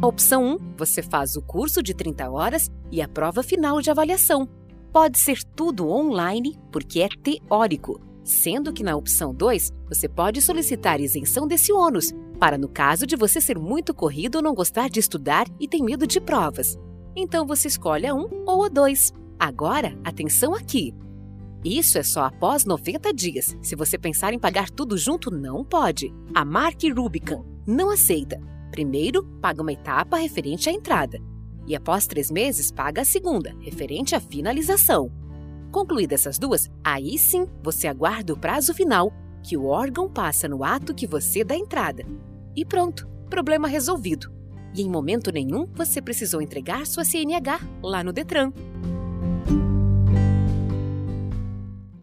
Opção 1, você faz o curso de 30 horas e a prova final de avaliação. Pode ser tudo online, porque é teórico, sendo que na opção 2, você pode solicitar isenção desse ônus, para no caso de você ser muito corrido ou não gostar de estudar e tem medo de provas. Então você escolhe a 1 ou a 2. Agora, atenção aqui! Isso é só após 90 dias. Se você pensar em pagar tudo junto, não pode. A Mark Rubicon não aceita. Primeiro, paga uma etapa referente à entrada. E após três meses, paga a segunda, referente à finalização. Concluídas essas duas, aí sim você aguarda o prazo final, que o órgão passa no ato que você dá entrada. E pronto, problema resolvido. E em momento nenhum você precisou entregar sua CNH lá no Detran.